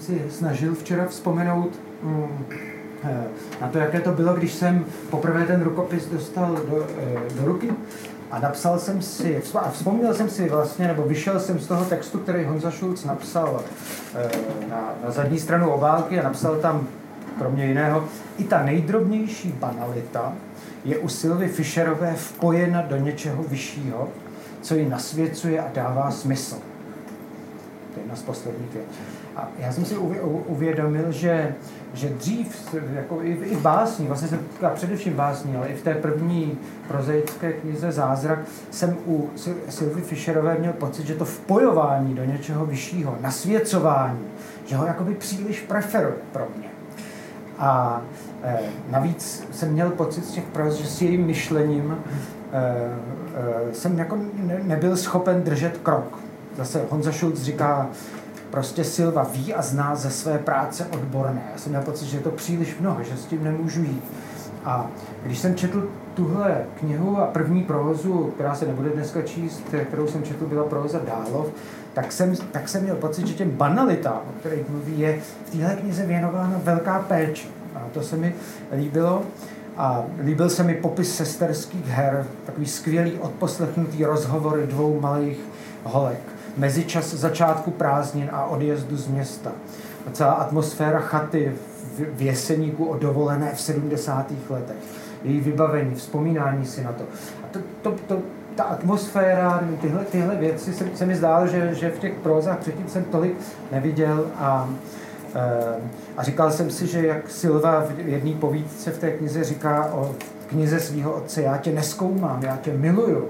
si snažil včera vzpomenout mm, eh, na to, jaké to bylo, když jsem poprvé ten rukopis dostal do, eh, do ruky a napsal jsem si, a vzpomněl jsem si vlastně, nebo vyšel jsem z toho textu, který Honza Šulc napsal eh, na, na zadní stranu obálky a napsal tam, kromě jiného, i ta nejdrobnější banalita je u Sylvy Fischerové vpojena do něčeho vyššího, co ji nasvěcuje a dává smysl. To je jedna z posledních věc. A já jsem si uvědomil, že, že dřív, jako i, i v básní, vlastně jsem říkal především básní, ale i v té první prozaické knize Zázrak, jsem u Sylvie Fischerové měl pocit, že to vpojování do něčeho vyššího, nasvěcování, že ho jakoby příliš preferuje pro mě. A e, navíc jsem měl pocit z těch proz, že s jejím myšlením e, e, jsem jako ne, nebyl schopen držet krok. Zase Honza Schulz říká, prostě Silva ví a zná ze své práce odborné. Já jsem měl pocit, že je to příliš mnoho, že s tím nemůžu jít. A když jsem četl tuhle knihu a první prohozu, která se nebude dneska číst, kterou jsem četl, byla prohoza Dálov, tak jsem, tak jsem měl pocit, že těm banalitám, o kterých mluví, je v téhle knize věnována velká péče. A to se mi líbilo. A líbil se mi popis sesterských her, takový skvělý odposlechnutý rozhovory dvou malých holek mezičas začátku prázdnin a odjezdu z města. A celá atmosféra chaty v Jeseníku o dovolené v 70. letech. Její vybavení, vzpomínání si na to. A to, to, to, ta atmosféra, tyhle, tyhle věci se, se mi zdálo, že, že v těch prózách předtím jsem tolik neviděl a, eh, a říkal jsem si, že jak Silva v jedné povídce v té knize říká o knize svého otce, já tě neskoumám, já tě miluju,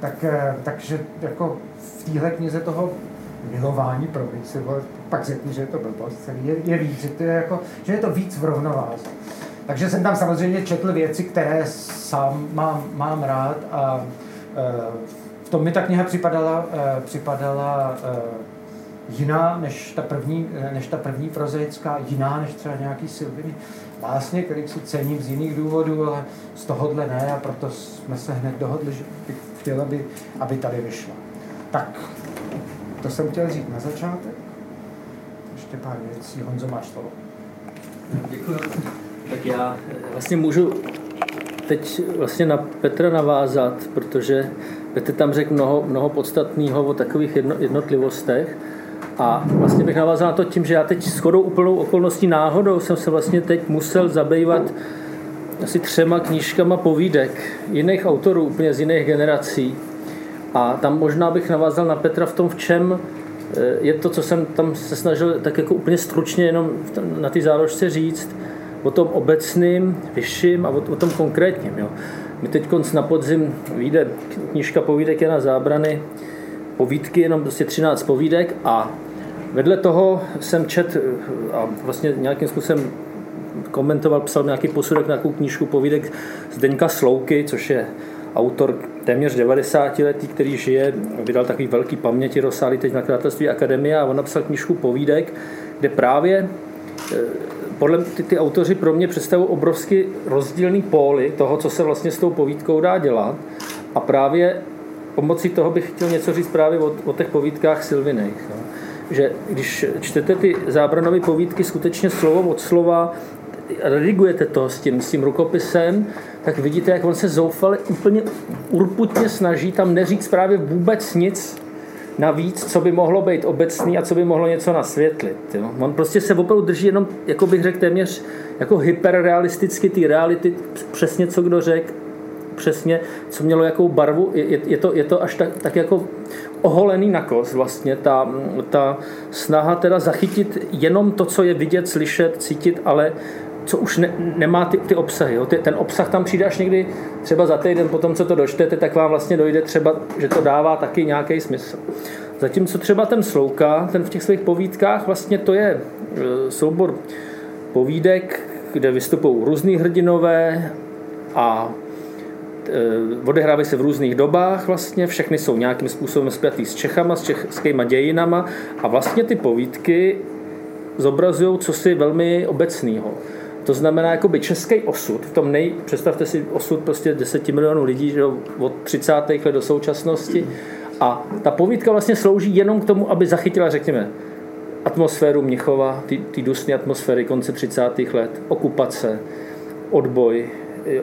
tak, eh, takže jako v téhle knize toho milování provincie, pak řekni, že je to blbost, celý je, je víc, že, to je jako, že je to víc v rovnováze. Takže jsem tam samozřejmě četl věci, které sám mám, mám rád a e, v tom mi ta kniha připadala, e, připadala jiná než ta první, než ta první prozaická, jiná než třeba nějaký Silviny básně, který si cením z jiných důvodů, ale z tohohle ne a proto jsme se hned dohodli, že bych chtěl, aby, aby tady vyšla. Tak, to jsem chtěl říct na začátek. Ještě pár věcí. Honzo, máš slovo. Děkuji. Tak já vlastně můžu teď vlastně na Petra navázat, protože Petr tam řekl mnoho, mnoho podstatného o takových jedno, jednotlivostech. A vlastně bych navázal na to tím, že já teď s chodou úplnou okolností náhodou jsem se vlastně teď musel zabývat asi třema knížkama povídek jiných autorů, úplně z jiných generací. A tam možná bych navázal na Petra v tom, v čem eh, je to, co jsem tam se snažil tak jako úplně stručně jenom na ty záložce říct, o tom obecným, vyšším a o, o tom konkrétním. Jo. My teď konc na podzim vyjde knížka povídek Jana Zábrany, povídky, jenom prostě 13 povídek a vedle toho jsem čet a vlastně nějakým způsobem komentoval, psal nějaký posudek na knížku povídek Zdeňka Slouky, což je autor téměř 90 letý, který žije, vydal takový velký paměti rozsáhlý teď na nakladatelství Akademie a on napsal knížku povídek, kde právě eh, podle ty, ty autoři pro mě představují obrovsky rozdílný póly toho, co se vlastně s tou povídkou dá dělat a právě pomocí toho bych chtěl něco říct právě o, o těch povídkách Silviných. No. Že když čtete ty zábranové povídky skutečně slovo od slova, redigujete to s tím, s tím rukopisem, tak vidíte, jak on se zoufale úplně urputně snaží tam neříct právě vůbec nic navíc, co by mohlo být obecný a co by mohlo něco nasvětlit. Jo. On prostě se opravdu drží jenom, jako bych řekl, téměř jako hyperrealisticky ty reality, přesně co kdo řekl, přesně, co mělo jakou barvu. Je, je, to, je to až tak, tak jako oholený na kos vlastně, ta, ta snaha teda zachytit jenom to, co je vidět, slyšet, cítit, ale co už ne, nemá ty, ty obsahy. Jo. Ty, ten obsah tam přijde až někdy třeba za týden, potom co to dočtete, tak vám vlastně dojde třeba, že to dává taky nějaký smysl. Zatímco třeba ten Slouka, ten v těch svých povídkách, vlastně to je e, soubor povídek, kde vystupují různý hrdinové a e, odehrávají se v různých dobách vlastně, všechny jsou nějakým způsobem spjatý s Čechama, s českýma dějinama a vlastně ty povídky zobrazují cosi velmi obecného. To znamená jakoby český osud, v tom nej, představte si osud prostě 10 milionů lidí že od 30. let do současnosti a ta povídka vlastně slouží jenom k tomu, aby zachytila, řekněme, atmosféru Mnichova, ty dusné atmosféry konce 30. let, okupace, odboj,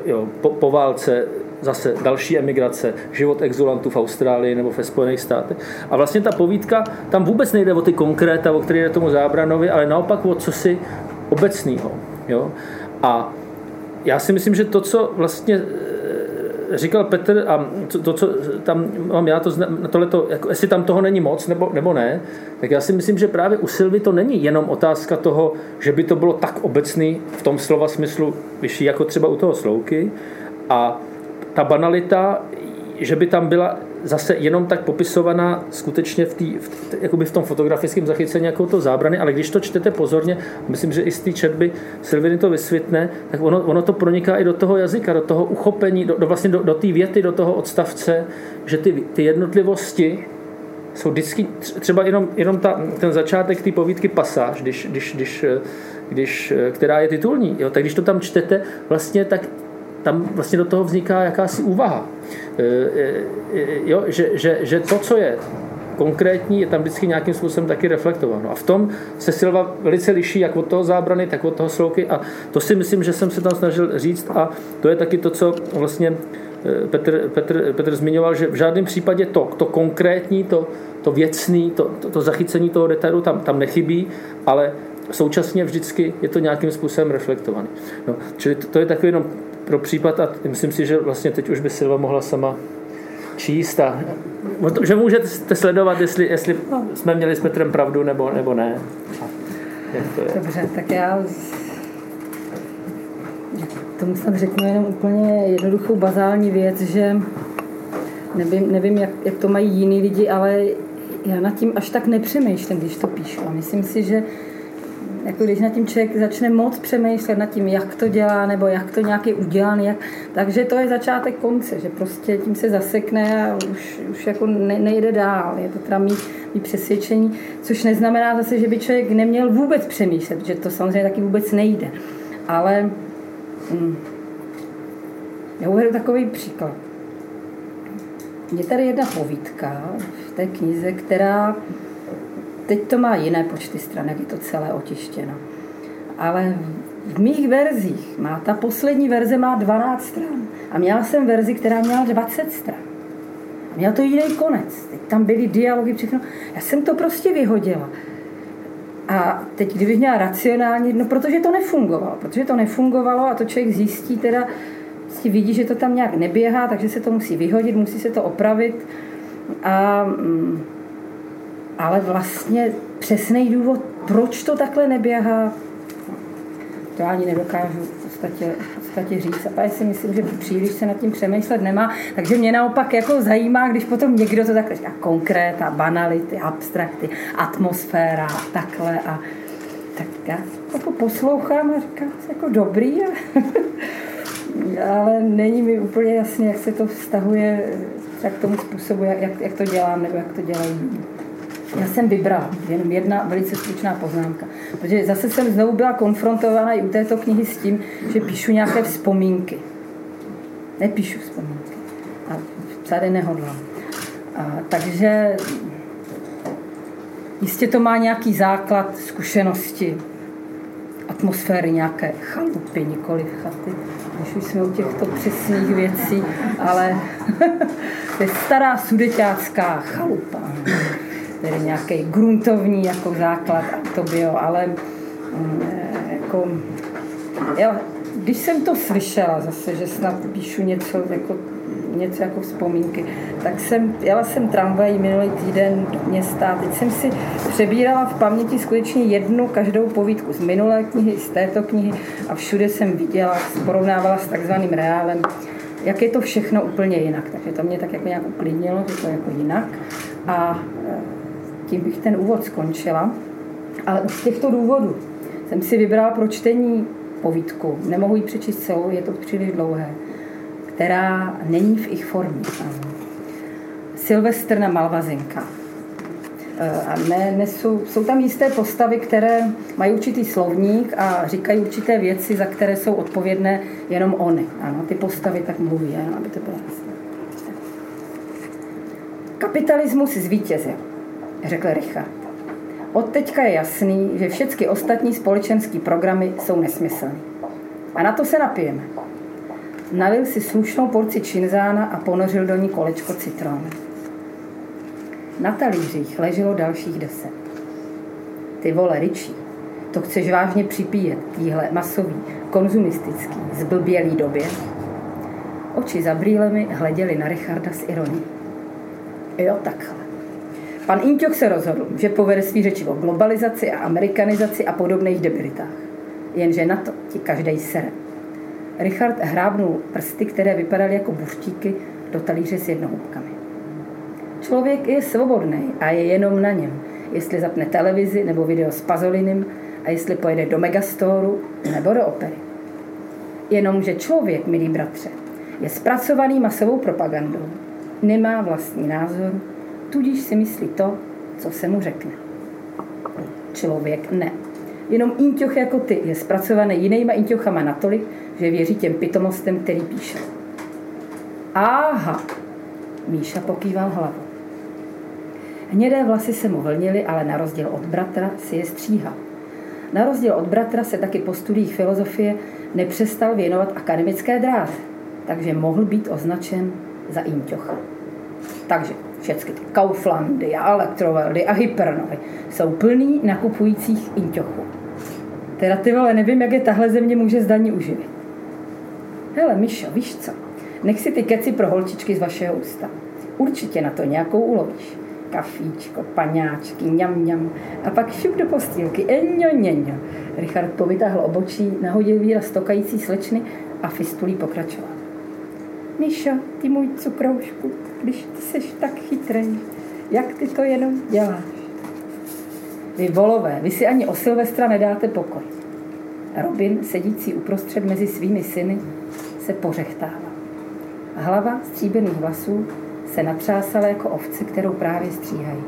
jo, po, po válce zase další emigrace, život exulantů v Austrálii nebo ve Spojených státech. A vlastně ta povídka, tam vůbec nejde o ty konkréta, o které je tomu zábranovi, ale naopak o cosi obecného. Jo? A já si myslím, že to, co vlastně říkal Petr, a to, co tam mám já, to, tohleto, jako, jestli tam toho není moc nebo, nebo ne, tak já si myslím, že právě u Silvy to není jenom otázka toho, že by to bylo tak obecný v tom slova smyslu vyšší, jako třeba u toho Slouky. A ta banalita, že by tam byla zase jenom tak popisovaná skutečně v, tý, v, jakoby v tom fotografickém zachycení jako to zábrany, ale když to čtete pozorně, myslím, že i z té četby Silviny to vysvětne, tak ono, ono to proniká i do toho jazyka, do toho uchopení, do, do vlastně do, do té věty, do toho odstavce, že ty, ty jednotlivosti jsou vždycky, třeba jenom, jenom ta, ten začátek té povídky pasáž, když, když, když, když, která je titulní, jo, tak když to tam čtete, vlastně tak tam vlastně do toho vzniká jakási úvaha. E, e, e, jo, že, že, že to, co je konkrétní, je tam vždycky nějakým způsobem taky reflektováno. A v tom se Silva velice liší jak od toho zábrany, tak od toho slouky a to si myslím, že jsem se tam snažil říct a to je taky to, co vlastně Petr, Petr, Petr zmiňoval, že v žádném případě to, to konkrétní, to, to věcný, to, to, to zachycení toho detailu tam, tam nechybí, ale současně vždycky je to nějakým způsobem reflektované. No, čili to, to je takový jenom pro případ a myslím si, že vlastně teď už by Silva mohla sama číst a že můžete sledovat, jestli, jestli jsme měli s Petrem pravdu nebo, nebo ne. Jak to je. Dobře, tak já tomu snad řeknu jenom úplně jednoduchou bazální věc, že nevím, nevím jak, jak to mají jiní lidi, ale já nad tím až tak nepřemýšlím, když to píšu. A myslím si, že jako když nad tím člověk začne moc přemýšlet nad tím, jak to dělá, nebo jak to nějaký udělaný, jak, takže to je začátek konce, že prostě tím se zasekne a už, už jako ne, nejde dál. Je to teda mý, mý přesvědčení, což neznamená zase, že by člověk neměl vůbec přemýšlet, že to samozřejmě taky vůbec nejde. Ale hm, já uvedu takový příklad. Je tady jedna povídka v té knize, která Teď to má jiné počty stran, jak je to celé otištěno. Ale v mých verzích má ta poslední verze má 12 stran. A měla jsem verzi, která měla 20 stran. A měla to jiný konec. Teď tam byly dialogy, všechno. Já jsem to prostě vyhodila. A teď, kdybych měla racionálně, no protože to nefungovalo. Protože to nefungovalo a to člověk zjistí teda, si vidí, že to tam nějak neběhá, takže se to musí vyhodit, musí se to opravit. A mm, ale vlastně přesný důvod, proč to takhle neběhá, to ani nedokážu v podstatě, v podstatě říct. A já si myslím, že příliš se nad tím přemýšlet nemá. Takže mě naopak jako zajímá, když potom někdo to takhle říká konkréta, banality, abstrakty, atmosféra, takhle a tak já jako poslouchám a říkám, jako dobrý, ale není mi úplně jasně, jak se to vztahuje k tomu způsobu, jak, jak to dělám, nebo jak to dělají já jsem vybrala jenom jedna velice stručná poznámka. Protože zase jsem znovu byla konfrontována i u této knihy s tím, že píšu nějaké vzpomínky. Nepíšu vzpomínky. A tady nehodlám. A, takže jistě to má nějaký základ zkušenosti, atmosféry nějaké chalupy, nikoli chaty, když už jsme u těchto přesných věcí, ale to je stará sudeťácká chalupa tedy nějaký gruntovní jako základ to bylo, ale mm, jako, já, když jsem to slyšela zase, že snad píšu něco jako něco jako vzpomínky. Tak jsem, jela jsem tramvají minulý týden do města teď jsem si přebírala v paměti skutečně jednu každou povídku z minulé knihy, z této knihy a všude jsem viděla, porovnávala s takzvaným reálem, jak je to všechno úplně jinak. Takže to mě tak jako nějak uklidnilo, že to je jako jinak. A tím bych ten úvod skončila. Ale z těchto důvodů jsem si vybrala pro čtení povídku. Nemohu ji přečíst celou, je to příliš dlouhé. Která není v ich formě. Silvestr na Malvazinka. E, a ne, nesu, jsou tam jisté postavy, které mají určitý slovník a říkají určité věci, za které jsou odpovědné jenom oni. Ano, ty postavy tak mluví, ano, aby to bylo jasné. Kapitalismus zvítězil řekl Richard. Od teďka je jasný, že všechny ostatní společenské programy jsou nesmyslné. A na to se napijeme. Nalil si slušnou porci činzána a ponořil do ní kolečko citronu. Na talířích leželo dalších deset. Ty vole, Ričí, to chceš vážně připíjet týhle masový, konzumistický, zblbělý době? Oči za brýlemi hleděli na Richarda s ironií. Jo, takhle. Pan Inťoch se rozhodl, že povede svý řeči o globalizaci a amerikanizaci a podobných debilitách. Jenže na to ti každej sere. Richard hrábnul prsty, které vypadaly jako buštíky, do talíře s jednohubkami. Člověk je svobodný a je jenom na něm, jestli zapne televizi nebo video s Pazolinem a jestli pojede do Megastoru nebo do opery. Jenomže člověk, milí bratře, je zpracovaný masovou propagandou, nemá vlastní názor, tudíž si myslí to, co se mu řekne. Člověk ne. Jenom inťoch jako ty je zpracovaný jinýma inťochama natolik, že věří těm pitomostem, který píše. Aha, Míša pokýval hlavu. Hnědé vlasy se mu vlnily, ale na rozdíl od bratra si je stříhal. Na rozdíl od bratra se taky po studiích filozofie nepřestal věnovat akademické dráze, takže mohl být označen za Inťocha. Takže všechny ty Kauflandy a Elektroveldy a Hypernovy jsou plný nakupujících Inťochů. Teda ty vole, nevím, jak je tahle země může zdaní uživit. Hele, Mišo, víš co? Nech si ty keci pro holčičky z vašeho ústa. Určitě na to nějakou ulovíš kafíčko, paňáčky, ňam, ňam. A pak šup do postýlky, eňo, něňo. Richard povytáhl obočí, nahodil výraz tokající slečny a fistulí pokračoval. Míšo, ty můj cukroušku, když ty seš tak chytrej, jak ty to jenom děláš? Vy volové, vy si ani o Silvestra nedáte pokoj. Robin, sedící uprostřed mezi svými syny, se pořechtává. Hlava stříbených vlasů se natřásala jako ovce, kterou právě stříhají.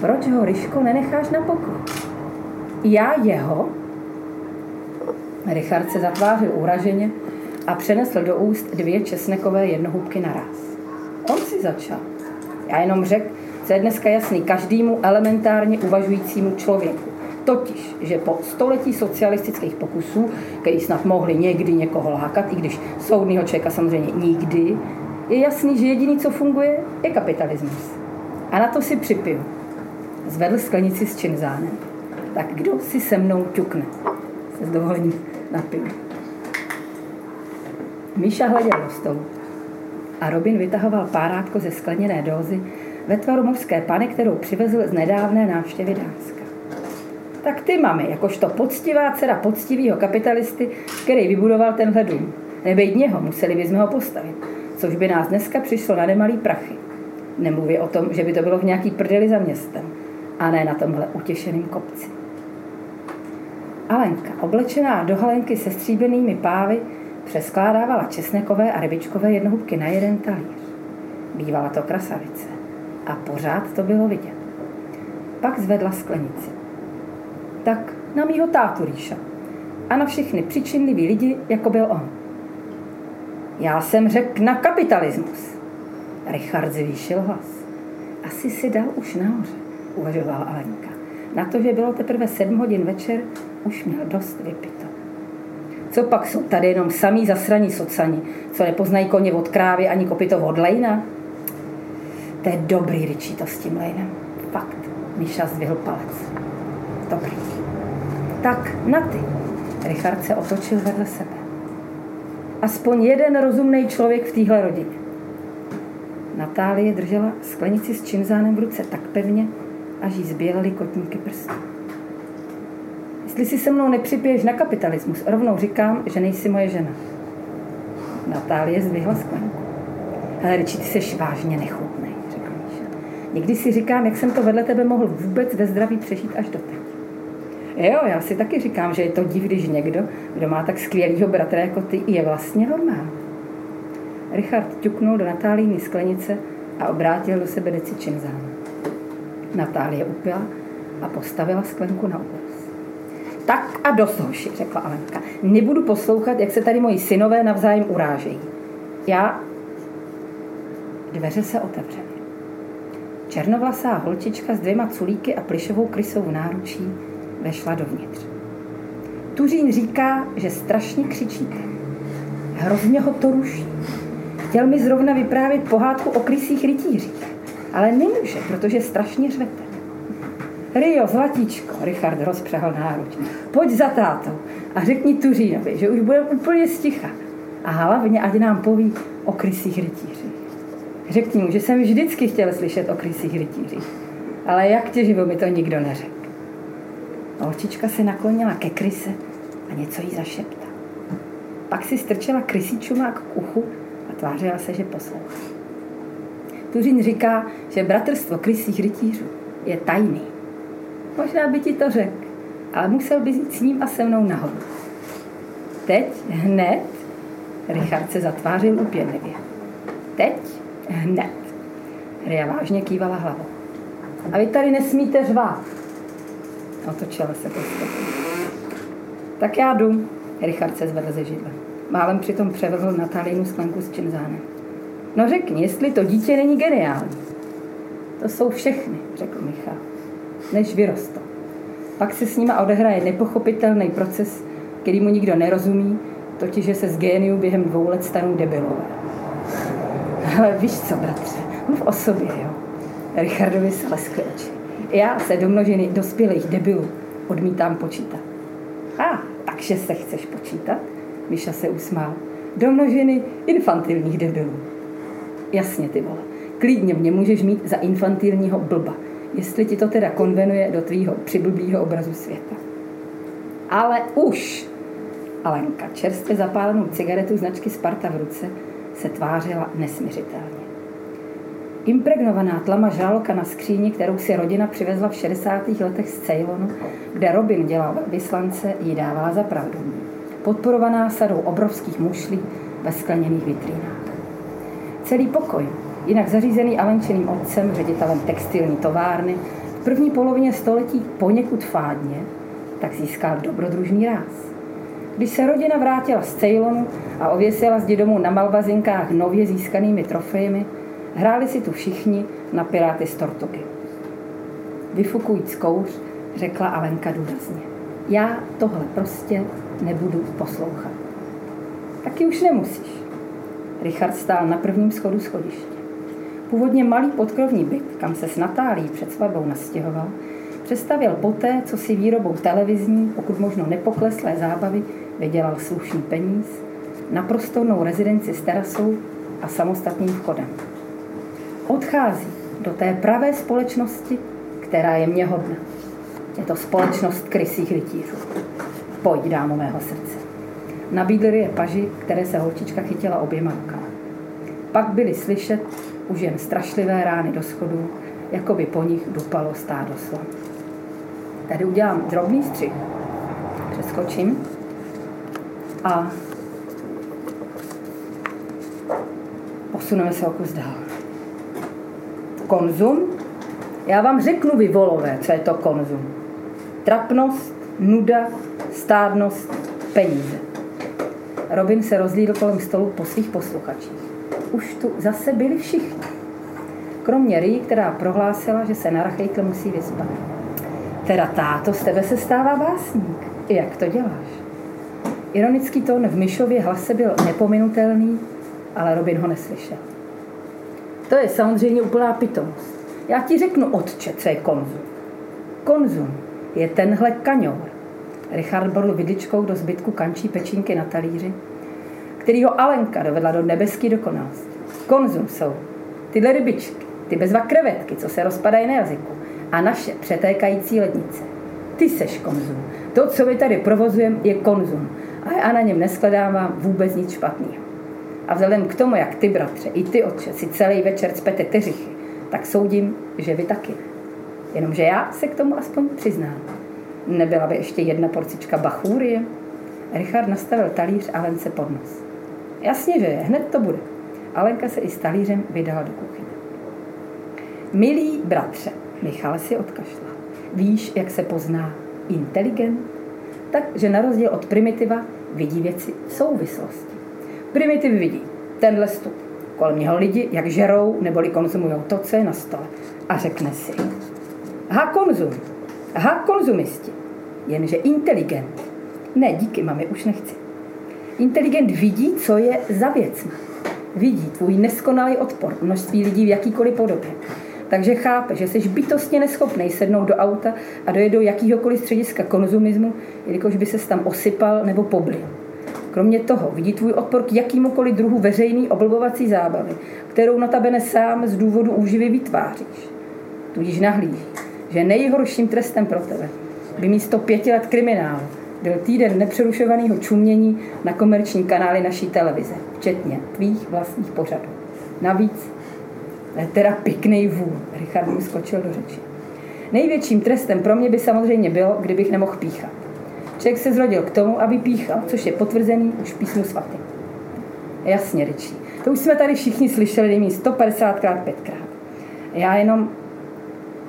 Proč ho, Ryško, nenecháš na pokoj? Já jeho? Richard se zatvářil uraženě a přenesl do úst dvě česnekové jednohubky naraz. On si začal. Já jenom řekl, co je dneska jasný každému elementárně uvažujícímu člověku. Totiž, že po století socialistických pokusů, který snad mohli někdy někoho lákat, i když soudního člověka samozřejmě nikdy, je jasný, že jediný, co funguje, je kapitalismus. A na to si připiju. Zvedl sklenici s činzánem. Tak kdo si se mnou ťukne? Se s dovolením napiju. Míša hleděl do stolu a Robin vytahoval párátko ze skleněné dózy ve tvaru mořské pany, kterou přivezl z nedávné návštěvy Dánska. Tak ty, mami, jakožto poctivá dcera poctivého kapitalisty, který vybudoval tenhle dům. Nebejt něho, museli bychom ho postavit což by nás dneska přišlo na nemalý prachy. Nemluví o tom, že by to bylo v nějaký prdeli za městem, a ne na tomhle utěšeném kopci. Alenka, oblečená do halenky se stříbenými pávy, přeskládávala česnekové a rybičkové jednohubky na jeden talíř. Bývala to krasavice. A pořád to bylo vidět. Pak zvedla sklenici. Tak na mýho tátu Ríša. A na všechny přičinlivý lidi, jako byl on. Já jsem řekl na kapitalismus. Richard zvýšil hlas. Asi si dal už nahoře, uvažovala Alenka. Na to, že bylo teprve sedm hodin večer, už měl dost vypito. Co pak jsou tady jenom samý zasraní socani, co nepoznají koně od krávy ani kopito od lejna? To je dobrý to s tím lejnem. Fakt. Míša zdvihl palec. Dobrý. Tak, na ty. Richard se otočil vedle sebe aspoň jeden rozumný člověk v téhle rodině. Natálie držela sklenici s činzánem v ruce tak pevně, až jí zbělaly kotníky prstů. Jestli si se mnou nepřipiješ na kapitalismus, rovnou říkám, že nejsi moje žena. Natálie zdvihla sklenku. Hele, Riči, ty jsi vážně nechutnej, řekl Míša. Někdy si říkám, jak jsem to vedle tebe mohl vůbec ve zdraví přežít až do teď. Jo, já si taky říkám, že je to div, když někdo, kdo má tak skvělýho bratra jako ty, je vlastně normální. Richard ťuknul do Natálíny sklenice a obrátil do sebe deci činzán. Natálie upila a postavila sklenku na úros. Tak a dost, hoši, řekla Alenka. Nebudu poslouchat, jak se tady moji synové navzájem urážejí. Já... Dveře se otevřely. Černovlasá holčička s dvěma culíky a plišovou krysou v náručí vešla dovnitř. Tuřín říká, že strašně křičíte. Hrozně ho to ruší. Chtěl mi zrovna vyprávět pohádku o krysích rytířích, ale nemůže, protože strašně řvete. Rio, zlatíčko, Richard rozpřehl náruč. Pojď za tátou a řekni Tuřínovi, že už bude úplně sticha. A hlavně, ať nám poví o krysích rytířích. Řekni mu, že jsem vždycky chtěl slyšet o krysích rytířích. Ale jak těživo mi to nikdo neřekl. Holčička se naklonila ke kryse a něco jí zašeptala. Pak si strčela krysíčuma k uchu a tvářila se, že poslouchá. Tuřín říká, že bratrstvo krysích rytířů je tajný. Možná by ti to řekl, ale musel by jít s ním a se mnou nahoru. Teď, hned, Richard se zatvářil upěnlivě. Teď, hned. Ria vážně kývala hlavou. A vy tady nesmíte řvát. Otočila se postupně. Tak já jdu. Richard se zvedl ze židle. Málem přitom převezl Natálinu sklenku s činzánem. No řekni, jestli to dítě není geniální. To jsou všechny, řekl Michal, než vyrostou. Pak se s nima odehraje nepochopitelný proces, který mu nikdo nerozumí, totiž, že se z géniu během dvou let stanou debilové. Ale víš co, bratře, mluv o sobě, jo. Richardovi se leskly oči. Já se do množiny dospělých debilů odmítám počítat. A, ah, takže se chceš počítat? Miša se usmál. Do množiny infantilních debilů. Jasně, ty vole. Klidně mě můžeš mít za infantilního blba, jestli ti to teda konvenuje do tvýho přiblblýho obrazu světa. Ale už! Alenka, čerstvě zapálenou cigaretu značky Sparta v ruce, se tvářila nesměřitelně. Impregnovaná tlama žraloka na skříni, kterou si rodina přivezla v 60. letech z Ceylonu, kde Robin dělal vyslance, jí dávala za pravdu. Podporovaná sadou obrovských mušlí ve skleněných vitrínách. Celý pokoj, jinak zařízený Alenčiným otcem, ředitelem textilní továrny, v první polovině století poněkud fádně, tak získal dobrodružný ráz. Když se rodina vrátila z Ceylonu a ověsila zdi domů na malvazinkách nově získanými trofejemi, hráli si tu všichni na piráty z Tortugy. Vyfukujíc kouř, řekla Alenka důrazně. Já tohle prostě nebudu poslouchat. Taky už nemusíš. Richard stál na prvním schodu schodiště. Původně malý podkrovní byt, kam se s Natálí před svatbou nastěhoval, přestavil poté, co si výrobou televizní, pokud možno nepokleslé zábavy, vydělal slušný peníz, na prostornou rezidenci s terasou a samostatným vchodem. Odchází do té pravé společnosti, která je mě hodna. Je to společnost krysích rytířů. Pojď, dámo mého srdce. Nabídli je paži, které se holčička chytila oběma rukama. Pak byly slyšet už jen strašlivé rány do schodů, jako by po nich dupalo stádo slan. Tady udělám drobný střih. Přeskočím a posuneme se o kus dál. Konzum? Já vám řeknu, vy volové, co je to konzum. Trapnost, nuda, stádnost, peníze. Robin se rozlídl kolem stolu po svých posluchačích. Už tu zase byli všichni. Kromě Rí, která prohlásila, že se na Rachejkle musí vyspat. Teda táto, z tebe se stává básník. Jak to děláš? Ironický tón v Myšově hlase byl nepominutelný, ale Robin ho neslyšel. To je samozřejmě úplná pitomost. Já ti řeknu, otče, co je konzum. Konzum je tenhle kaňor. Richard borl vidličkou do zbytku kančí pečínky na talíři, který ho Alenka dovedla do nebeské dokonalosti. Konzum jsou tyhle rybičky, ty bezva krevetky, co se rozpadají na jazyku a naše přetékající lednice. Ty seš konzum. To, co my tady provozujeme, je konzum. A já na něm neskladávám vůbec nic špatného. A vzhledem k tomu, jak ty, bratře, i ty, otče, si celý večer cpete teřichy, tak soudím, že vy taky. Jenomže já se k tomu aspoň přiznám. Nebyla by ještě jedna porcička bachůrie? Richard nastavil talíř Alence pod nos. Jasně, že je, hned to bude. Alenka se i s talířem vydala do kuchyně. Milý bratře, Michal si odkašlal. Víš, jak se pozná inteligent? Takže na rozdíl od primitiva vidí věci v souvislosti. Primitiv vidí tenhle stup, kolem něho lidi, jak žerou neboli konzumují to, co je na stole. A řekne si, aha, konzum, aha, konzumisti, jenže inteligent. Ne, díky, mami, už nechci. Inteligent vidí, co je za věcmi. Vidí tvůj neskonalý odpor množství lidí v jakýkoliv podobě. Takže chápe, že jsi bytostně neschopný sednout do auta a dojet do jakýhokoliv střediska konzumismu, jelikož by se tam osypal nebo poblil. Kromě toho vidí tvůj odpor k jakýmukoliv druhu veřejný oblbovací zábavy, kterou notabene sám z důvodu úživy vytváříš. Tudíž nahlíží, že nejhorším trestem pro tebe by místo pěti let kriminálu byl týden nepřerušovaného čumění na komerční kanály naší televize, včetně tvých vlastních pořadů. Navíc, je teda pěkný vůl, Richard mu skočil do řeči. Největším trestem pro mě by samozřejmě bylo, kdybych nemohl píchat. Člověk se zrodil k tomu, aby píchal, což je potvrzený už písmu svatým. Jasně, Ričí. To už jsme tady všichni slyšeli nejméně 150krát, pětkrát. Já jenom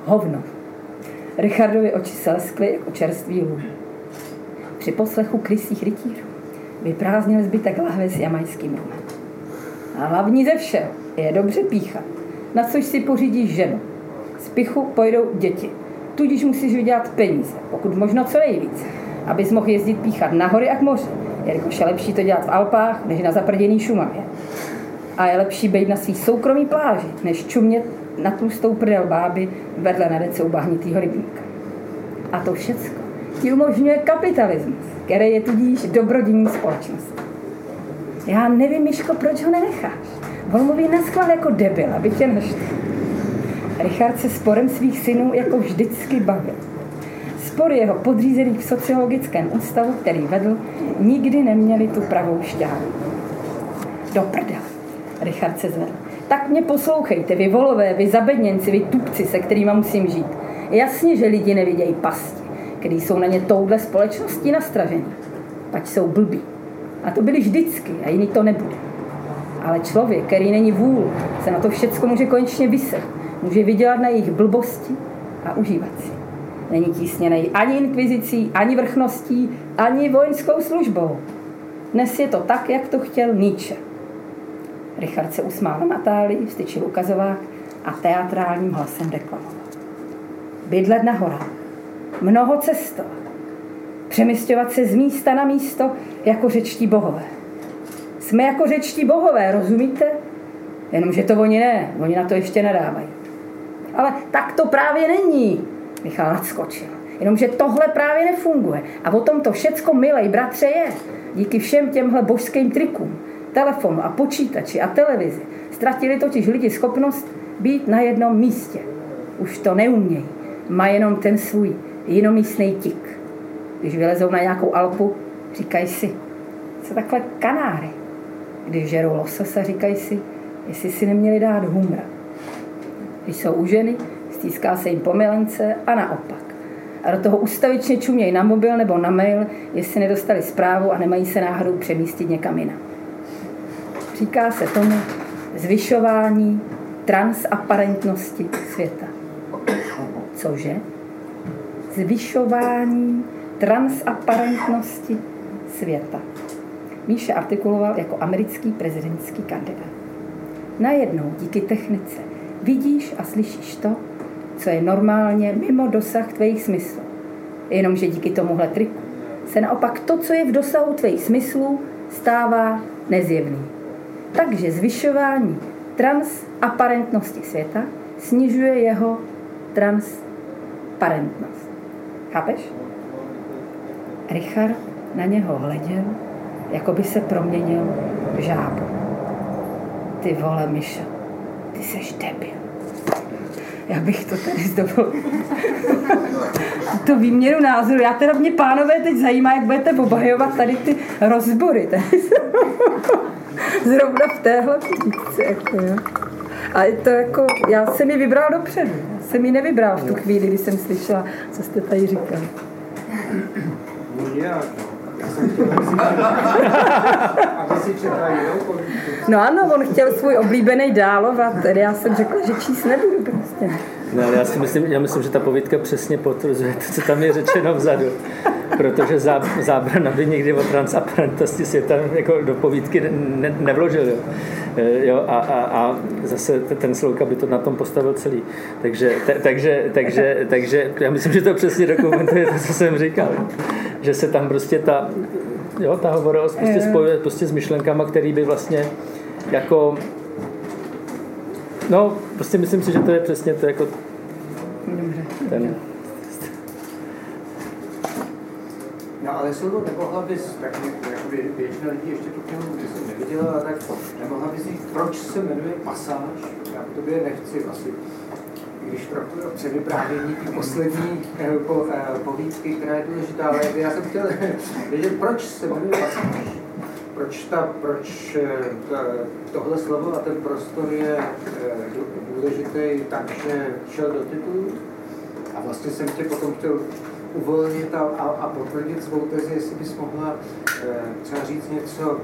hovno. Richardovi oči se leskly jako čerstvý lům. Při poslechu krysích rytířů vyprázdnil zbytek lahve s jamajským rumem. A hlavní ze všeho je dobře píchat, na což si pořídíš ženu. Z pichu pojdou děti, tudíž musíš vydělat peníze, pokud možno co nejvíc, abys mohl jezdit píchat na hory a k moři, jelikož je lepší to dělat v Alpách, než na zaprděný Šumavě. A je lepší být na svých soukromý pláži, než čumět na tlustou prdel báby vedle na u bahnitýho rybníka. A to všecko ti umožňuje kapitalismus, který je tudíž dobrodění společnosti. Já nevím, Miško, proč ho nenecháš. On mluví na schvál jako debil, aby tě neštval. Richard se sporem svých synů jako vždycky bavil. Spor jeho podřízených v sociologickém ústavu, který vedl, nikdy neměli tu pravou šťávu. Do prdele. Richard se zvedl. Tak mě poslouchejte, vy volové, vy zabedněnci, vy tupci, se kterými musím žít. Jasně, že lidi nevidějí pasti, který jsou na ně touhle společností nastražení. Ať jsou blbí. A to byli vždycky a jiný to nebude. Ale člověk, který není vůl, se na to všecko může konečně vyset. Může vydělat na jejich blbosti a užívat si. Není tísněný ani inkvizicí, ani vrchností, ani vojenskou službou. Dnes je to tak, jak to chtěl Nietzsche. Richard se usmál na Natálii, vstyčil ukazovák a teatrálním hlasem deklamoval. Bydlet na horách, mnoho cestovat, přemysťovat se z místa na místo jako řečtí bohové. Jsme jako řečtí bohové, rozumíte? Jenomže to oni ne, oni na to ještě nadávají. Ale tak to právě není, Michal nadskočil. Jenomže tohle právě nefunguje. A o tom to všecko, milej bratře, je. Díky všem těmhle božským trikům, telefonu a počítači a televizi ztratili totiž lidi schopnost být na jednom místě. Už to neumějí. Má jenom ten svůj jinomístný tik. Když vylezou na nějakou Alpu, říkají si, co takhle kanáry. Když žerou lososa, říkají si, jestli si neměli dát humra. Když jsou u ženy, stýská se jim pomilence a naopak. A do toho ustavičně čumějí na mobil nebo na mail, jestli nedostali zprávu a nemají se náhodou přemístit někam jinam. Říká se tomu zvyšování transaparentnosti světa. Cože? Zvyšování transaparentnosti světa. Míše artikuloval jako americký prezidentský kandidát. Najednou díky technice vidíš a slyšíš to, co je normálně mimo dosah tvých smyslů. Jenomže díky tomuhle triku se naopak to, co je v dosahu tvých smyslů, stává nezjevný. Takže zvyšování transaparentnosti světa snižuje jeho transparentnost. Chápeš? Richard na něho hleděl, jako by se proměnil v žábu. Ty vole, Miša, ty seš debil. Já bych to tady zdobil. to výměnu názoru. Já teda mě, pánové, teď zajímá, jak budete obhajovat tady ty rozbory. Zrovna v téhle píčce, jako, jo. A to jako, já jsem ji vybral dopředu. Já jsem ji nevybral v tu chvíli, kdy jsem slyšela, co jste tady říkali. No ano, on chtěl svůj oblíbený dálovat, tedy já jsem řekla, že číst nebudu prostě. No, já si myslím, já myslím, že ta povídka přesně potvrzuje to, co tam je řečeno vzadu. Protože zábrana by někdy o transparentnosti světa jako do povídky ne, nevložil. Jo. Eh, jo, a, a, a zase ten Slouka by to na tom postavil celý. Takže, te, takže, takže, takže já myslím, že to přesně dokumentuje to, co jsem říkal. Že se tam prostě ta, jo, ta hovorovost prostě spojuje prostě s myšlenkama, který by vlastně jako No, prostě myslím si, že to je přesně to jako Dobře. ten... No ale slovo nemohla bys, tak jakoby většina lidí ještě tu knihu neviděla, tak nemohla bys říct, proč se jmenuje Pasáž? Já v tobě nechci asi když trochu převyprávění ty poslední eh, po, eh, povídky, která je důležitá, ale já jsem chtěl vědět, proč se jmenuje Pasáž? Proč, ta, proč eh, ta, tohle slovo a ten prostor je důležitý tak, že šel do titulu? A vlastně jsem tě potom chtěl uvolnit a, a, a potvrdit svou tezi, jestli bys mohla e, třeba říct něco,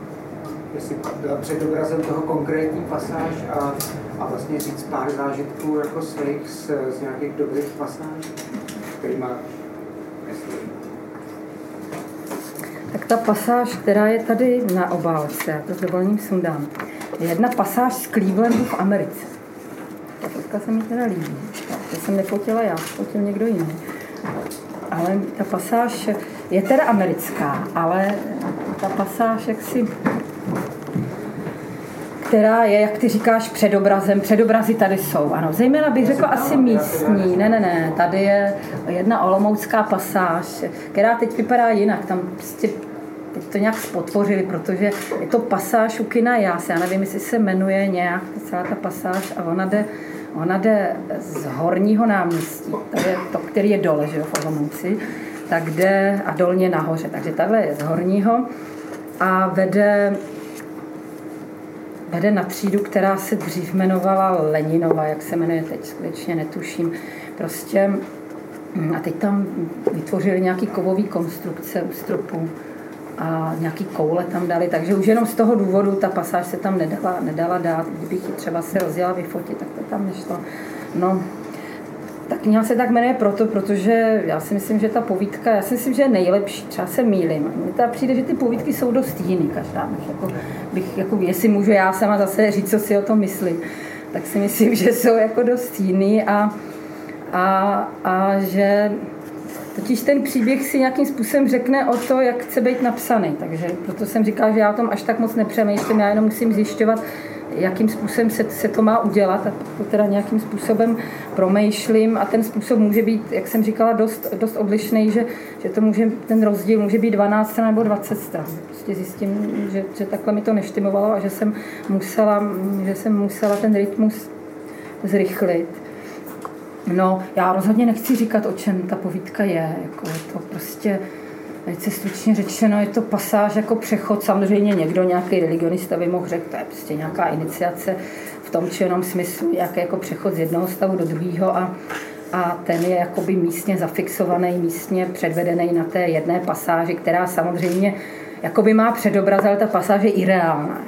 jestli byla před obrazem toho konkrétní pasáž a, a vlastně říct pár zážitků jako svých z, z nějakých dobrých pasáží, který má Tak ta pasáž, která je tady na obálce, já to s dovolením sundám, je jedna pasáž z Clevelandu v Americe. Ta fotka se mi teda líbí. To jsem nefotila já, fotil někdo jiný ale ta pasáž je teda americká, ale ta pasáž jaksi která je, jak ty říkáš, předobrazem. Předobrazy tady jsou, ano. Zejména bych řekla asi místní. Ne, ne, ne. Tady je jedna olomoucká pasáž, která teď vypadá jinak. Tam prostě teď to nějak spotvořili, protože je to pasáž u kina Jás. Já nevím, jestli se jmenuje nějak celá ta pasáž a ona jde Ona jde z horního náměstí, to je to, který je dole, že jo, v Olomouci, tak jde a dolně nahoře. Takže tahle je z horního a vede, vede na třídu, která se dřív jmenovala Leninova, jak se jmenuje teď, skutečně netuším. Prostě hm, a teď tam vytvořili nějaký kovový konstrukce u stropu a nějaký koule tam dali, takže už jenom z toho důvodu ta pasáž se tam nedala, nedala dát, kdybych ji třeba se rozjela vyfotit, tak to tam nešlo. No, ta kniha se tak jmenuje proto, protože já si myslím, že ta povídka, já si myslím, že je nejlepší, třeba se mýlím. Mně to přijde, že ty povídky jsou dost jiný, každá bych, jako, bych, jako, jestli můžu já sama zase říct, co si o tom myslím, tak si myslím, že jsou jako dost jiný a, a, a že Totiž ten příběh si nějakým způsobem řekne o to, jak chce být napsaný. Takže proto jsem říkal, že já o tom až tak moc nepřemýšlím, já jenom musím zjišťovat, jakým způsobem se, se to má udělat a to teda nějakým způsobem promýšlím a ten způsob může být, jak jsem říkala, dost, dost odlišný, že, že to může, ten rozdíl může být 12 stran nebo 20 stran. Prostě zjistím, že, že takhle mi to neštimovalo a že jsem musela, že jsem musela ten rytmus zrychlit. No, já rozhodně nechci říkat, o čem ta povídka je. Jako je to prostě, velice stručně řečeno, je to pasáž jako přechod. Samozřejmě někdo, nějaký religionista by mohl řekl, to je prostě nějaká iniciace v tom či jenom smyslu, nějaký jako přechod z jednoho stavu do druhého a, a ten je jakoby místně zafixovaný, místně předvedený na té jedné pasáži, která samozřejmě jakoby má předobraz, ale ta pasáž je ireálná.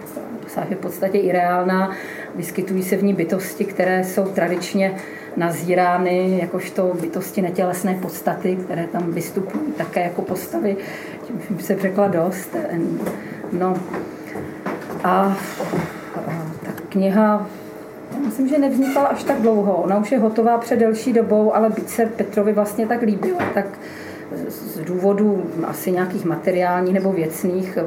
Pasáž je v podstatě ireálná, vyskytují se v ní bytosti, které jsou tradičně nazírány jakožto bytosti netělesné podstaty, které tam vystupují také jako postavy. Tím se řekla dost. No a, ta kniha myslím, že nevznikala až tak dlouho. Ona už je hotová před delší dobou, ale byť se Petrovi vlastně tak líbila, tak z důvodu asi nějakých materiálních nebo věcných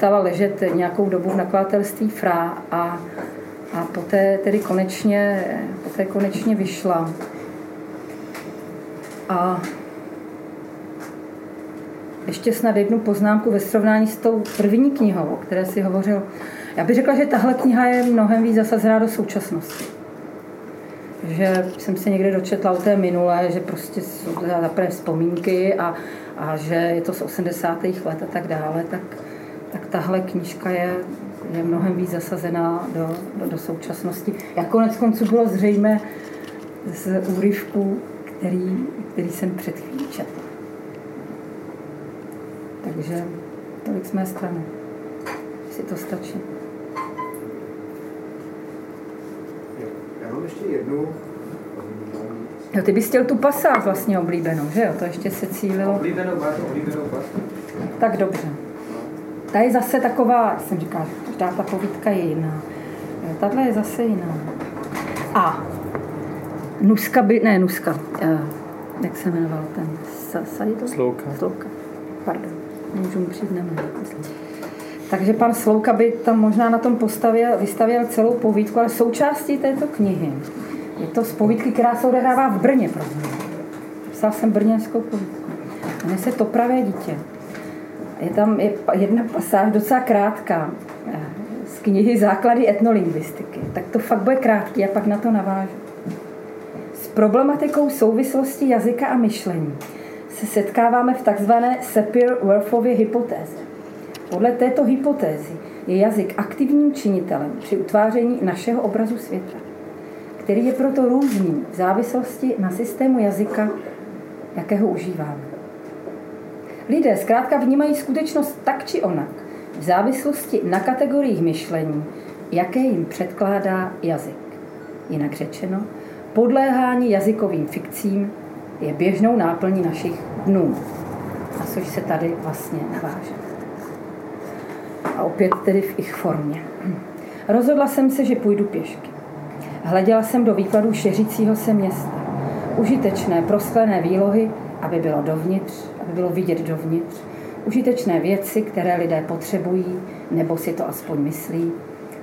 zůstala ležet nějakou dobu v nakladatelství Fra a a poté tedy konečně, poté konečně vyšla. A ještě snad jednu poznámku ve srovnání s tou první knihou, o které si hovořil. Já bych řekla, že tahle kniha je mnohem víc zasazená do současnosti. Že jsem se někde dočetla o té minulé, že prostě jsou to zaprvé vzpomínky a, a že je to z 80. let a tak dále, tak tahle knižka je je mnohem víc zasazená do, do, do současnosti. Jak konec konců bylo zřejmé z úryvku, který, který jsem před chvílí četl. Takže tolik z mé strany. Si to stačí. Já mám ještě jednu Jo, ty bys chtěl tu pasáž vlastně oblíbenou, že jo? To ještě se cílilo. Oblíbenou oblíbenou bát. Tak dobře. Ta je zase taková, jak jsem říkala, každá ta povídka je jiná. Jo, Tahle je zase jiná. A Nuska by, ne Nuska, uh, jak se jmenoval ten, Sa, Sajdo? Slouka. Slouka, pardon, nemůžu mu přijít na. Takže pan Slouka by tam možná na tom postavil, vystavěl celou povídku, ale součástí této knihy je to z povídky, která se odehrává v Brně. Psal jsem brněnskou povídku. Jmenuje se To pravé dítě. Je tam je jedna pasáž docela krátká eh, z knihy Základy etnolingvistiky. Tak to fakt bude krátký a pak na to navážu. S problematikou souvislosti jazyka a myšlení se setkáváme v takzvané Sapir-Whorfově hypotéze. Podle této hypotézy je jazyk aktivním činitelem při utváření našeho obrazu světa, který je proto různý v závislosti na systému jazyka, jakého užíváme. Lidé zkrátka vnímají skutečnost tak či onak, v závislosti na kategoriích myšlení, jaké jim předkládá jazyk. Jinak řečeno, podléhání jazykovým fikcím je běžnou náplní našich dnů. A což se tady vlastně naváže. A opět tedy v ich formě. Rozhodla jsem se, že půjdu pěšky. Hleděla jsem do výkladu šeřícího se města. Užitečné prosklené výlohy, aby bylo dovnitř, bylo vidět dovnitř. Užitečné věci, které lidé potřebují, nebo si to aspoň myslí.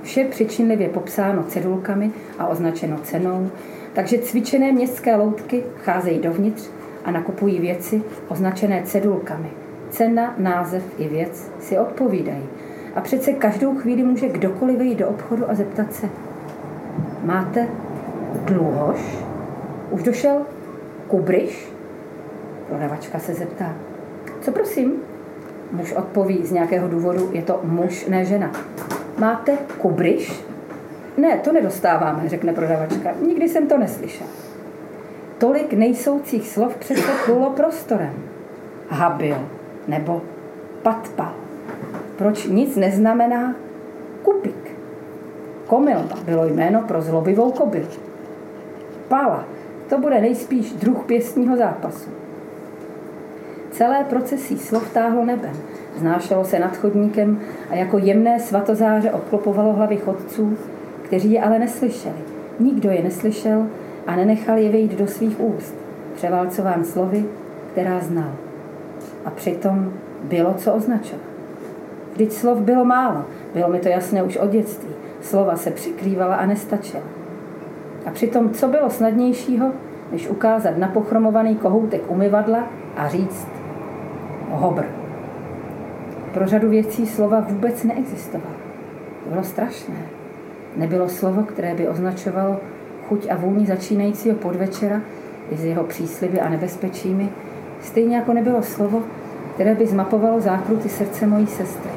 Vše přičinlivě popsáno cedulkami a označeno cenou, takže cvičené městské loutky cházejí dovnitř a nakupují věci označené cedulkami. Cena, název i věc si odpovídají. A přece každou chvíli může kdokoliv jít do obchodu a zeptat se, máte dluhoš? Už došel kubriš? Prodavačka se zeptá, co prosím? Muž odpoví z nějakého důvodu, je to muž, ne žena. Máte kubriš? Ne, to nedostáváme, řekne prodavačka. Nikdy jsem to neslyšel. Tolik nejsoucích slov přece bylo prostorem. Habil nebo patpal. Proč nic neznamená kupik? Komilba bylo jméno pro zlobivou kobylu. Pala, to bude nejspíš druh pěstního zápasu. Celé procesí slov táhlo nebem, znášelo se nad chodníkem a jako jemné svatozáře obklopovalo hlavy chodců, kteří je ale neslyšeli. Nikdo je neslyšel a nenechal je vejít do svých úst, převálcován slovy, která znal. A přitom bylo co označovat. Vždyť slov bylo málo, bylo mi to jasné už od dětství. Slova se přikrývala a nestačila. A přitom, co bylo snadnějšího, než ukázat na pochromovaný kohoutek umyvadla a říct hobr. Pro řadu věcí slova vůbec neexistovala. To bylo strašné. Nebylo slovo, které by označovalo chuť a vůni začínajícího podvečera i s jeho přísliby a nebezpečími, stejně jako nebylo slovo, které by zmapovalo zákruty srdce mojí sestry.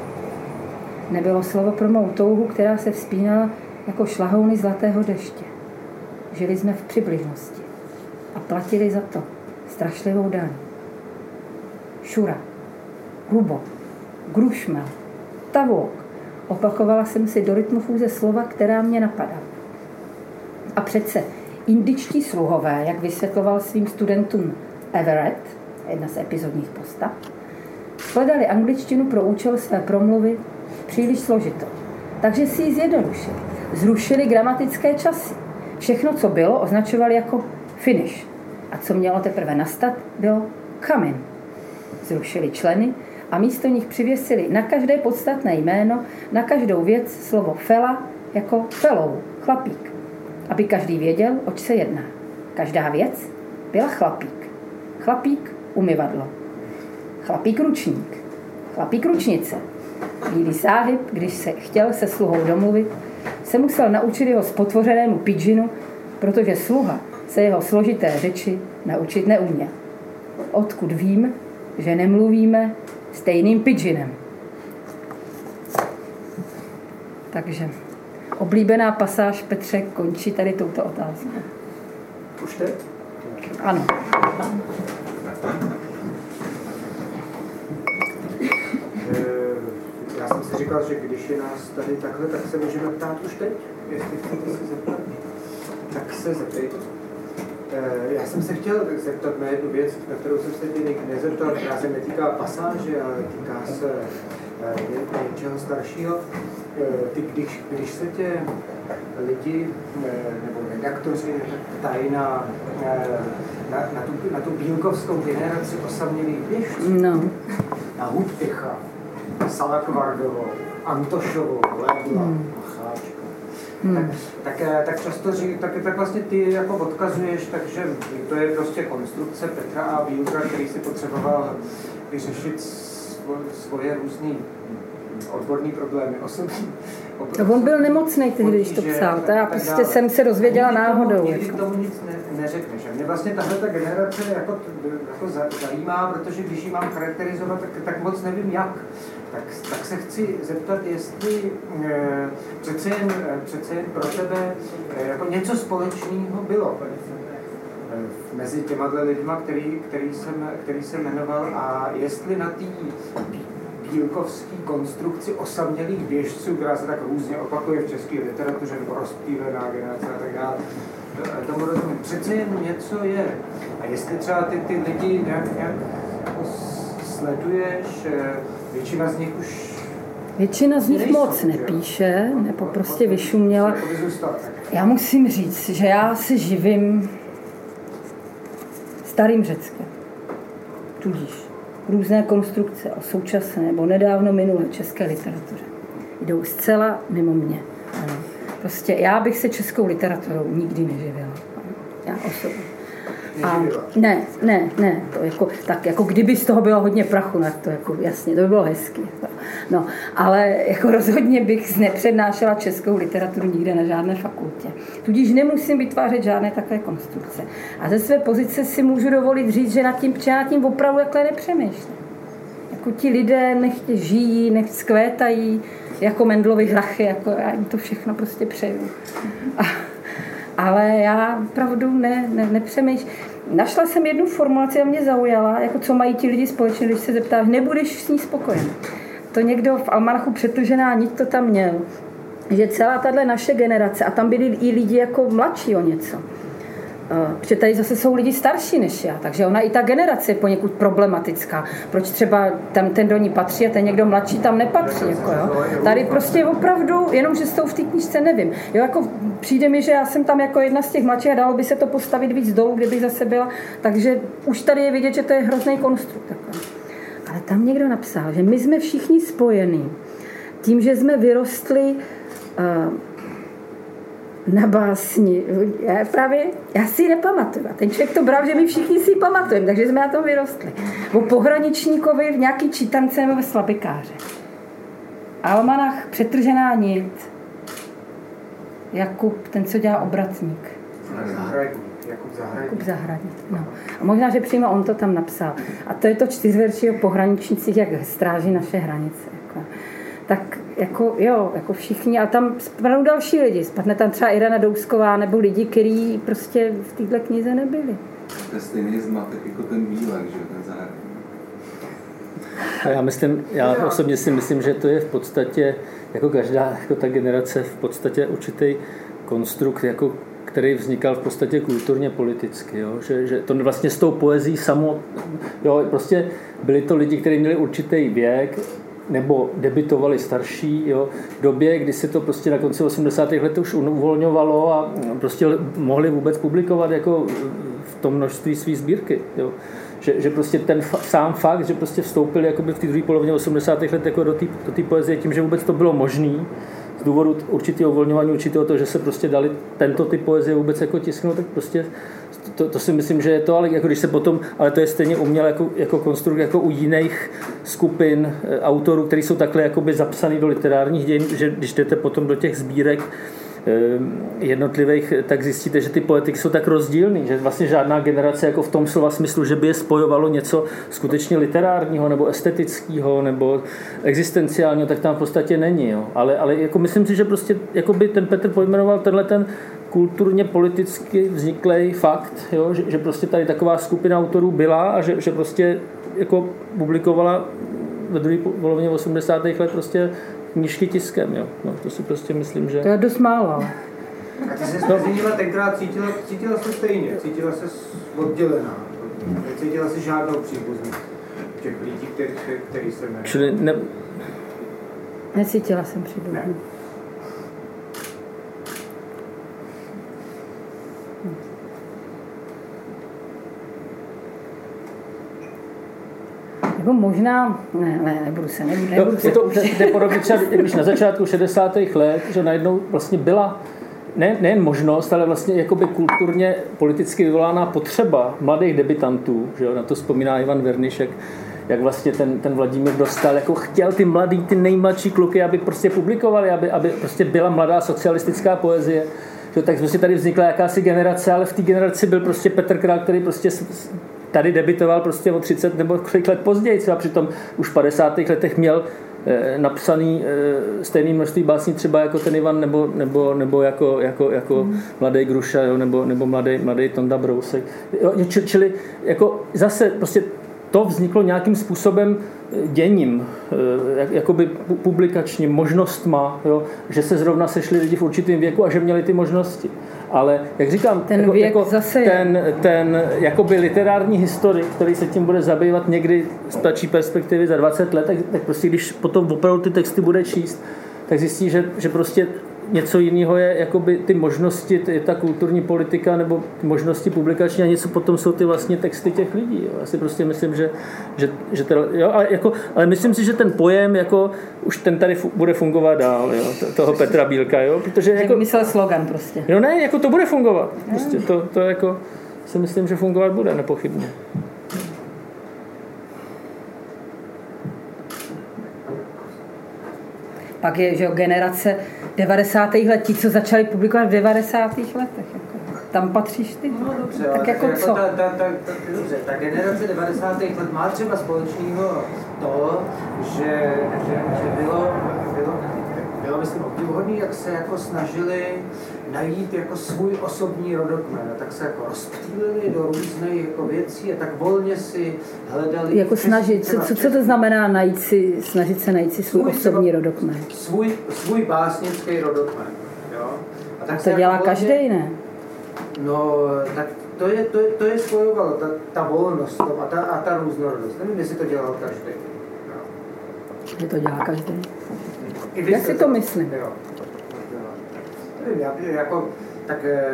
Nebylo slovo pro mou touhu, která se vzpínala jako šlahouny zlatého deště. Žili jsme v přibližnosti a platili za to strašlivou daň. Šura, Rubo, Grušmel, Tavouk. Opakovala jsem si do rytmu fůze slova, která mě napadá. A přece indičtí sluhové, jak vysvětloval svým studentům Everett, jedna z epizodních postav, hledali angličtinu pro účel své promluvy příliš složitou. Takže si ji zjednodušili. Zrušili gramatické časy. Všechno, co bylo, označovali jako finish. A co mělo teprve nastat, bylo coming. Zrušili členy a místo nich přivěsili na každé podstatné jméno, na každou věc slovo fela jako fellow, chlapík. Aby každý věděl, oč se jedná. Každá věc byla chlapík. Chlapík umyvadlo. Chlapík ručník. Chlapík ručnice. Bílý sáhyb, když se chtěl se sluhou domluvit, se musel naučit jeho spotvořenému pidžinu, protože sluha se jeho složité řeči naučit neuměl. Odkud vím, že nemluvíme stejným pidžinem. Takže oblíbená pasáž Petře končí tady touto otázkou. Už teď? Ano. Eh, Já jsem si říkal, že když je nás tady takhle, tak se můžeme ptát už teď, jestli chcete se zeptat. Tak se zeptejte. Eh, já jsem se chtěl zeptat na jednu věc, na kterou jsem se tě nezeptal, která se netýká pasáže, ale týká se eh, něčeho staršího. Eh, ty, když, když se tě lidi nebo redaktoři ptají na, na, na, tu, na tu bílkovskou generaci osamělých běžců, no. na Hudpicha, Salakvardovou, Antošovou, Lebla, hmm. Hmm. tak, tak, tak často ří, tak, tak vlastně ty jako odkazuješ, takže to je prostě konstrukce Petra a Bílka, který si potřeboval vyřešit svoje různé odborné problémy, osobní. No, on byl nemocný tehdy, když to psal. To já prostě jsem se dozvěděla náhodou. Nikdy jako. tomu nic ne, neřekneš. A mě vlastně tahle ta generace jako, jako zajímá, protože když ji mám charakterizovat, tak, tak moc nevím jak. Tak, tak se chci zeptat, jestli e, přece, jen, e, přece jen pro tebe e, jako něco společného bylo e, mezi těma lidma, který, který, jsem, který jsem jmenoval a jestli na té bílkovský konstrukci osamělých běžců, která se tak různě opakuje v české literatuře, nebo rozptýlená generace a tak dále. Tomu rozumím. Přece jen něco je. A jestli třeba ty, ty lidi nějak, nějak jako sleduješ, eh, většina z nich už Většina z nich moc nepíše, nebo prostě vyšuměla. Já musím říct, že já se živím starým Řeckem. Tudíž různé konstrukce o současné nebo nedávno minulé české literatuře jdou zcela mimo mě. Prostě já bych se českou literaturou nikdy neživila. Já osobně. A ne, ne, ne, to jako, tak jako kdyby z toho bylo hodně prachu, tak to jako jasně, to by bylo hezky. No, ale jako rozhodně bych nepřednášela českou literaturu nikde na žádné fakultě. Tudíž nemusím vytvářet žádné takové konstrukce. A ze své pozice si můžu dovolit říct, že nad tím, že nad tím opravdu takhle nepřemýšlím. Jako ti lidé nechtě žijí, nech skvétají, jako Mendlovi hrachy, jako já jim to všechno prostě přeju. A, ale já opravdu ne, ne, nepřemýšlím. Našla jsem jednu formulaci a mě zaujala, jako co mají ti lidi společně, když se zeptáš, nebudeš s ní spokojen. To někdo v Almanachu přetržená nit to tam měl, že celá tahle naše generace, a tam byli i lidi jako mladší o něco, protože tady zase jsou lidi starší než já, takže ona i ta generace je poněkud problematická. Proč třeba tam ten do ní patří a ten někdo mladší tam nepatří. Jako, jo? Tady prostě opravdu, jenom že jsou v té knižce, nevím. Jo, jako přijde mi, že já jsem tam jako jedna z těch mladších a dalo by se to postavit víc dolů, kdybych zase byla. Takže už tady je vidět, že to je hrozný konstrukt. Jako. Ale tam někdo napsal, že my jsme všichni spojení tím, že jsme vyrostli uh, na básni. Já právě, já si ji nepamatuju. A ten člověk to bral, že my všichni si ji pamatujeme, takže jsme na tom vyrostli. O pohraničníkovi v nějaký čítance nebo ve slabikáře. Almanach, přetržená nit. Jakub, ten, co dělá obratník. Zahradník. Jakub Zahradník. No. A možná, že přímo on to tam napsal. A to je to čtyřverčí o pohraničnících, jak stráží naše hranice. Jako. Tak jako, jo, jako všichni, a tam spadnou další lidi. Spadne tam třeba Irena Dousková nebo lidi, kteří prostě v této knize nebyli. To je stejný zmatek jako ten Bílek, že ten zahradník. A já myslím, já osobně si myslím, že to je v podstatě, jako každá jako ta generace, v podstatě určitý konstrukt, jako který vznikal v podstatě kulturně politicky, jo? Že, že to vlastně s tou poezí samo, jo, prostě byli to lidi, kteří měli určitý věk, nebo debitovali starší, jo, době, kdy se to prostě na konci 80. let už uvolňovalo a prostě mohli vůbec publikovat jako v tom množství své sbírky. Jo. Že, že, prostě ten fa- sám fakt, že prostě vstoupili v té druhé polovině 80. let jako do té do poezie tím, že vůbec to bylo možné, z důvodu určitého uvolňování, určitého to, že se prostě dali tento typ poezie vůbec jako tisknout, tak prostě to, to, si myslím, že je to, ale jako když se potom, ale to je stejně uměl jako, jako konstrukt jako u jiných skupin e, autorů, kteří jsou takhle jakoby zapsaný do literárních dějin, že když jdete potom do těch sbírek, e, jednotlivých, tak zjistíte, že ty poetiky jsou tak rozdílný, že vlastně žádná generace jako v tom slova smyslu, že by je spojovalo něco skutečně literárního nebo estetického nebo existenciálního, tak tam v podstatě není. Jo. Ale, ale jako myslím si, že prostě jako by ten Petr pojmenoval tenhle ten kulturně politicky vzniklý fakt, jo, že, že, prostě tady taková skupina autorů byla a že, že prostě jako publikovala ve druhé polovině 80. let prostě knížky tiskem. Jo. No, to si prostě myslím, že... To je dost málo. A ty se mezi nimi tenkrát cítila, cítila se stejně, cítila se oddělená. Necítila se žádnou příbuznost těch lidí, který, který se jmenuje. Čili ne, Necítila jsem příbuzný. Nebo možná, ne, ne, nebudu se, ne, No, nebudu je se to je podobně třeba, když na začátku 60. let, že najednou vlastně byla ne, nejen možnost, ale vlastně jakoby kulturně politicky vyvolána potřeba mladých debitantů, že jo, na to vzpomíná Ivan Vernišek, jak vlastně ten, ten Vladimír dostal, jako chtěl ty mladý, ty nejmladší kluky, aby prostě publikovali, aby, aby prostě byla mladá socialistická poezie. Že, tak prostě tady vznikla jakási generace, ale v té generaci byl prostě Petr Král, který prostě tady debitoval prostě o 30 nebo kolik let později, a přitom už v 50. letech měl eh, napsaný eh, stejné množství básní třeba jako ten Ivan nebo, nebo, nebo jako, jako, jako mladý Gruša jo, nebo, nebo mladý, mladý Tonda Brousek. Jo, či- čili jako zase prostě to vzniklo nějakým způsobem eh, děním, jak- jakoby pu- publikačním, možnostma, jo, že se zrovna sešli lidi v určitém věku a že měli ty možnosti. Ale, jak říkám, Ten jako, jako zase ten, ten jakoby literární historik, který se tím bude zabývat někdy z tačí perspektivy za 20 let, tak, tak prostě když potom opravdu ty texty bude číst, tak zjistí, že, že prostě něco jiného je jakoby ty možnosti, ty, ta kulturní politika nebo možnosti publikační a něco potom jsou ty vlastně texty těch lidí. Jo. Já si prostě myslím, že, že, že teda, jo, ale, jako, ale myslím si, že ten pojem jako už ten tady fu, bude fungovat dál, jo, to- toho Petra Bílka, jo, protože jako... vymyslel slogan prostě. No ne, jako to bude fungovat. Prostě to, to jako si myslím, že fungovat bude nepochybně. Pak je že generace 90. let, ti, co začali publikovat v 90. letech. Jako. Tam patříš ty. No dobře, tak jako jako co? Ta, ta, ta, ta, dobře, ta generace 90. let má třeba společného to, že, že, že bylo, bylo, bylo myslím obdivuhodný, jak se jako snažili najít jako svůj osobní rodokmen, a tak se jako rozptýlili do různých jako věcí a tak volně si hledali Jako snažit, co, co, co to znamená najít si, snažit se najít si svůj Svůj osobní třeba- rodokmen? svůj, svůj básnický rodokmen. Jo? A tak se To jako dělá volně- každý, ne? No, tak to je, to je, to je spojovalo, ta, ta volnost to, a, ta, a ta různorodost. Nevím, jestli to dělal každý. No. Že to dělá každý. Já si to myslím. Jo. Nevím, já, jako, tak eh,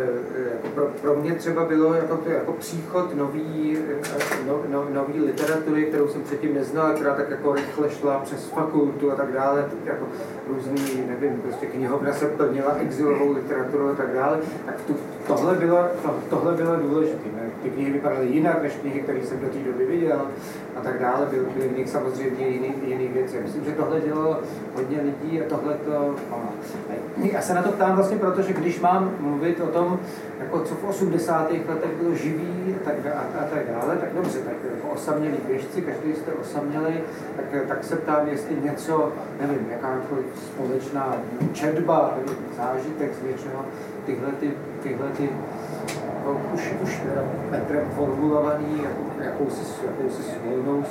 jako pro, pro, mě třeba bylo jako, to, jako příchod nový, eh, no, no, nový literatury, kterou jsem předtím neznal, která tak jako rychle šla přes fakultu a tak dále, jako různý, nevím, prostě knihovna se plnila exilovou literaturu a tak dále, tak tu, tohle, bylo, to, tohle bylo důležité. Ne? Ty knihy vypadaly jinak než knihy, které jsem do té doby viděl a tak dále, byly, byly v nich samozřejmě jiný, jiný věci. Myslím, že tohle dělalo hodně lidí a tohle to... Já se na to ptám vlastně proto, že když mám mluvit o tom, jako co v 80. letech bylo živý a tak, a, a tak dále, tak dobře, tak jako osamělí běžci, každý jste osamělý, tak, tak se ptám, jestli něco, nevím, jakákoliv společná četba, zážitek z něčeho, tyhle ty, tyhle ty jako už, už teda Petrem formulovaný jako, jakousi, jakousi svolnou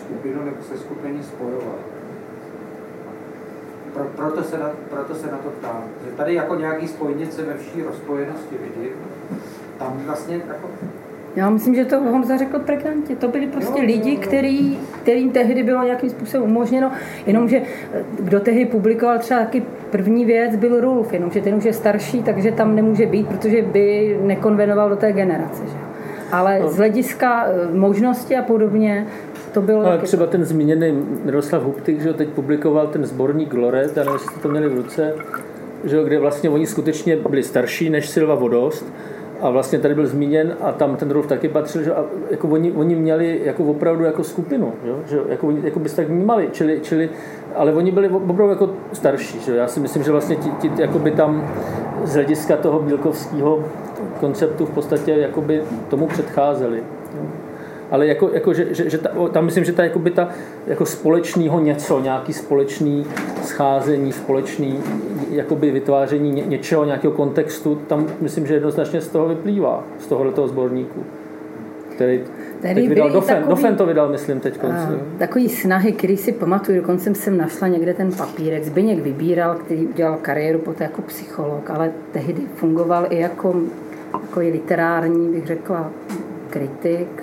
skupinu nebo se skupení spojovat. Pro, proto, se na, proto se na to ptám. Že tady jako nějaký spojnice ve vší rozpojenosti vidím. Tam vlastně jako Já myslím, že to Honza řekl pregnantně. To byli prostě Jo, lidi, který, kterým tehdy bylo nějakým způsobem umožněno, jenomže eh, kdo tehdy publikoval třeba taky první věc byl Rulf, jenomže ten už je starší, takže tam nemůže být, protože by nekonvenoval do té generace. Že? Ale z hlediska eh, možnosti a podobně, to bylo Ale třeba ten zmíněný Miroslav Huptik, že teď publikoval ten sborník Loret, já nevím, jestli jste to měli v ruce, že kde vlastně oni skutečně byli starší než Silva Vodost a vlastně tady byl zmíněn a tam ten Rolf taky patřil, že a jako oni, oni měli jako opravdu jako skupinu, jo, že jako, oni, jako byste tak vnímali, čili, čili, ale oni byli opravdu jako starší, že já si myslím, že vlastně ti, ti jako by tam z hlediska toho bílkovského konceptu v podstatě jakoby tomu předcházeli. Jo ale jako, jako že, že, že ta, tam myslím, že ta, jakoby ta jako společného něco, nějaký společný scházení, společný jakoby vytváření ně, něčeho, nějakého kontextu, tam myslím, že jednoznačně z toho vyplývá, z tohoto sborníku. Který, Tady Teď vydal Dofen, takový- Dofen to vydal, myslím, teď konc. A, takový snahy, který si pamatuju, dokonce jsem našla někde ten papírek. Zbyněk vybíral, který udělal kariéru poté jako psycholog, ale tehdy fungoval i jako, jako i literární, bych řekla, kritik.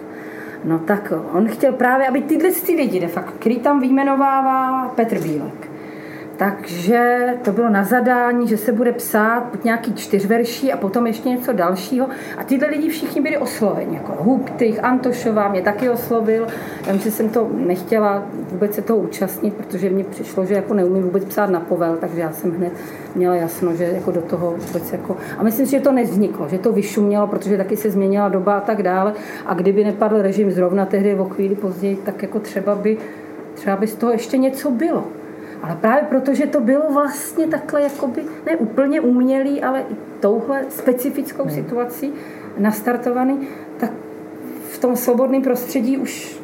No tak on chtěl právě, aby tyhle ty lidi, de facto, který tam vyjmenovává Petr Bílek. Takže to bylo na zadání, že se bude psát nějaký čtyřverší a potom ještě něco dalšího. A tyhle lidi všichni byli osloveni, jako Hubtych, Antošová mě taky oslovil. Já myslím, že jsem to nechtěla vůbec se toho účastnit, protože mně přišlo, že jako neumím vůbec psát na povel, takže já jsem hned měla jasno, že jako do toho vůbec jako... A myslím si, že to nevzniklo, že to vyšumělo, protože taky se změnila doba a tak dále. A kdyby nepadl režim zrovna tehdy o chvíli později, tak jako třeba by, třeba by z toho ještě něco bylo. Ale právě proto, že to bylo vlastně takhle jakoby, ne úplně umělý, ale i touhle specifickou hmm. situací nastartovaný, tak v tom svobodném prostředí už,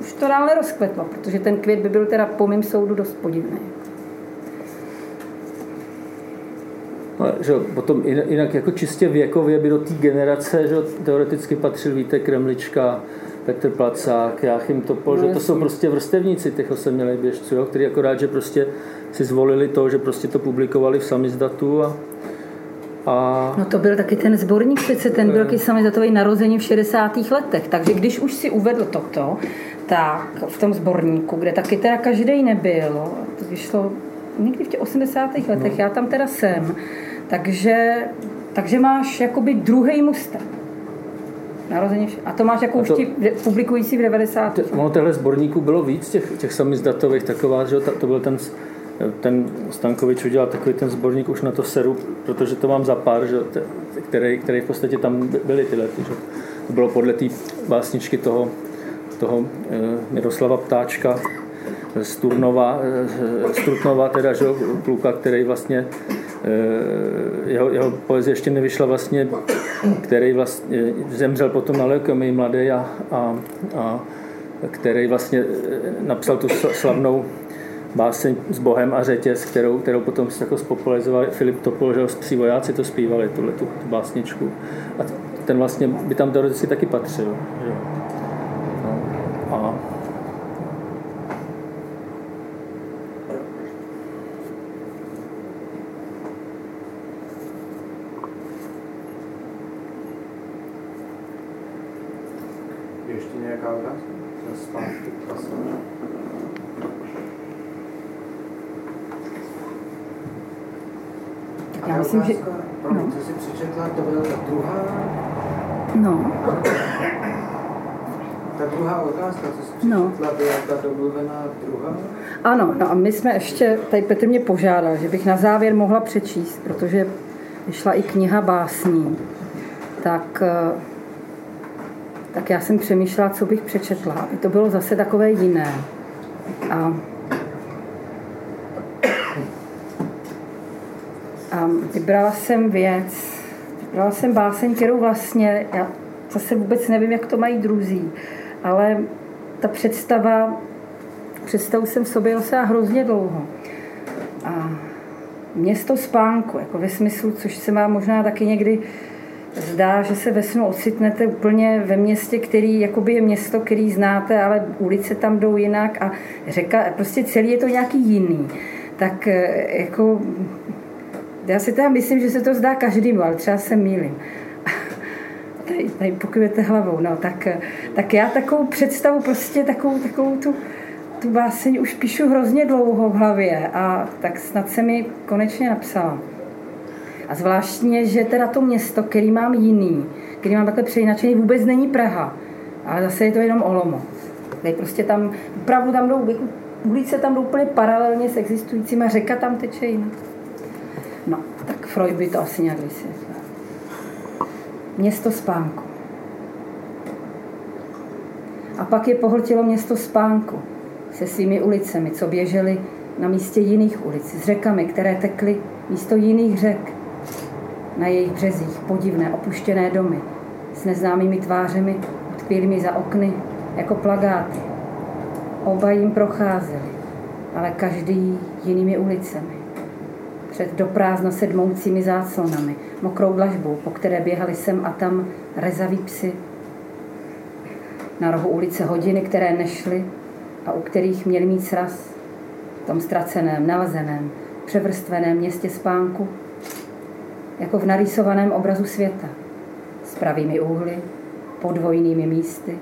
už to dál nerozkvetlo, protože ten květ by byl teda po mém soudu dost podivný. No, že potom jinak, jako čistě věkově by do té generace že teoreticky patřil Vítek Kremlička, Petr Placák, Jáchym Topol, No, že to jsou prostě vrstevníci těch osamělých běžců, jo, který akorát, že prostě si zvolili to, že prostě to publikovali v samizdatu a, a No to byl taky ten sborník, přece ten byl taky samizatový narození v 60. letech, takže když už si uvedl toto, tak v tom sborníku, kde taky teda každý nebyl, to vyšlo někdy v těch 80. letech, No. já tam teda jsem, takže, takže máš jakoby druhý muster. Narození a to máš jako už ti publikující v 90. Te- Ono těchto sborníků bylo víc, těch, těch samizdatových, taková, že ta- to byl ten, ten Stankovič udělal takový ten sborník už na to seru, protože to mám za pár, že, který, který v podstatě tam by- byly tyhle, ty, že? to bylo podle té básničky toho, toho eh, Miroslava Ptáčka, z Turnova, eh, z Trutnova, teda, že, kluka, který vlastně eh, jeho, jeho poezie ještě nevyšla vlastně, který vlastně zemřel potom na leukemii mladý a, a, a který vlastně eh, napsal tu sl- slavnou báseň s Bohem a řetěz, kterou, kterou potom jako spopularizoval Filip Topol, že psí vojáci to zpívali, tuhle tu, tu básničku. A ten vlastně by tam teoreticky taky patřil. No. A Je ještě nějaká otázka? Na zpátky, prosím. Já myslím, že... Promiň, co jsi přečetla, to byla ta druhá, No, ta druhá otázka, co jsi No. přečetla, byla ta domluvená druhá? Ano, no a my jsme ještě, tady Petr mě požádal, že bych na závěr mohla přečíst, protože vyšla i kniha básní, tak, eh, tak já jsem přemýšlela, co bych přečetla, aby to bylo zase takové jiné. A, a vybrala jsem věc, vybrala jsem báseň, kterou vlastně, já zase vůbec nevím, jak to mají druzí, ale ta představa představu jsem v sobě nosila hrozně dlouho. A město spánku, jako ve smyslu, což se vám možná taky někdy zdá, že se ve snu ocitnete úplně ve městě, který jakoby je město, který znáte, ale ulice tam jdou jinak a řeka, prostě celý je to nějaký jiný. Tak eh, jako, já si teda myslím, že se to zdá každému, ale třeba se mýlím. Tady, tady pokybete hlavou, no, tak, tak já takovou představu, prostě takovou, takovou tu, tu báseň už píšu hrozně dlouho v hlavě a tak snad se mi konečně napsala. A zvláštně, že teda to město, který mám jiný, který mám takhle přejinačený, vůbec není Praha, ale zase je to jenom Olomouc. Tady prostě tam, opravdu tam jdou, ulice tam jdou úplně paralelně s existujícíma, řeka tam teče jinak. No, tak Freud by to asi nějak vysvětlil. Město spánku. A pak je pohltilo město spánku se svými ulicemi, co běžely na místě jiných ulic, s řekami, které tekly místo jiných řek. Na jejich březích podivné opuštěné domy s neznámými tvářemi utkvělými za okny jako plagáty. Oba jim procházeli, ale každý jinými ulicemi. Před do prázdna sedmoucími záclonami, mokrou dlažbou, po které běhali sem a tam rezaví psy. na rohu ulice hodiny, které nešly a u kterých měli mít sraz v tom ztraceném, nalezeném, převrstveném městě spánku, jako v narýsovaném obrazu světa, s pravými úhly, podvojnými místy,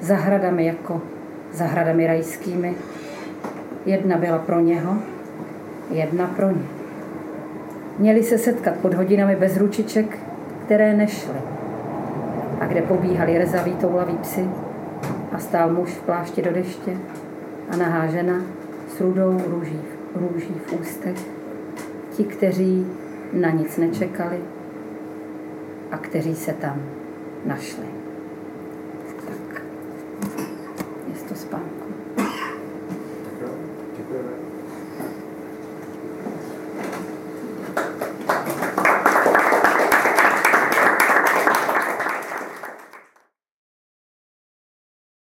zahradami jako zahradami rajskými. Jedna byla pro něho, jedna pro ně. Měli se setkat pod hodinami bez ručiček, které nešly. A kde pobíhali rezaví toulaví psy a stál muž v plášti do deště a nahá žena s rudou růží, růží v ústech. Ti, kteří na nic nečekali a kteří se tam našli.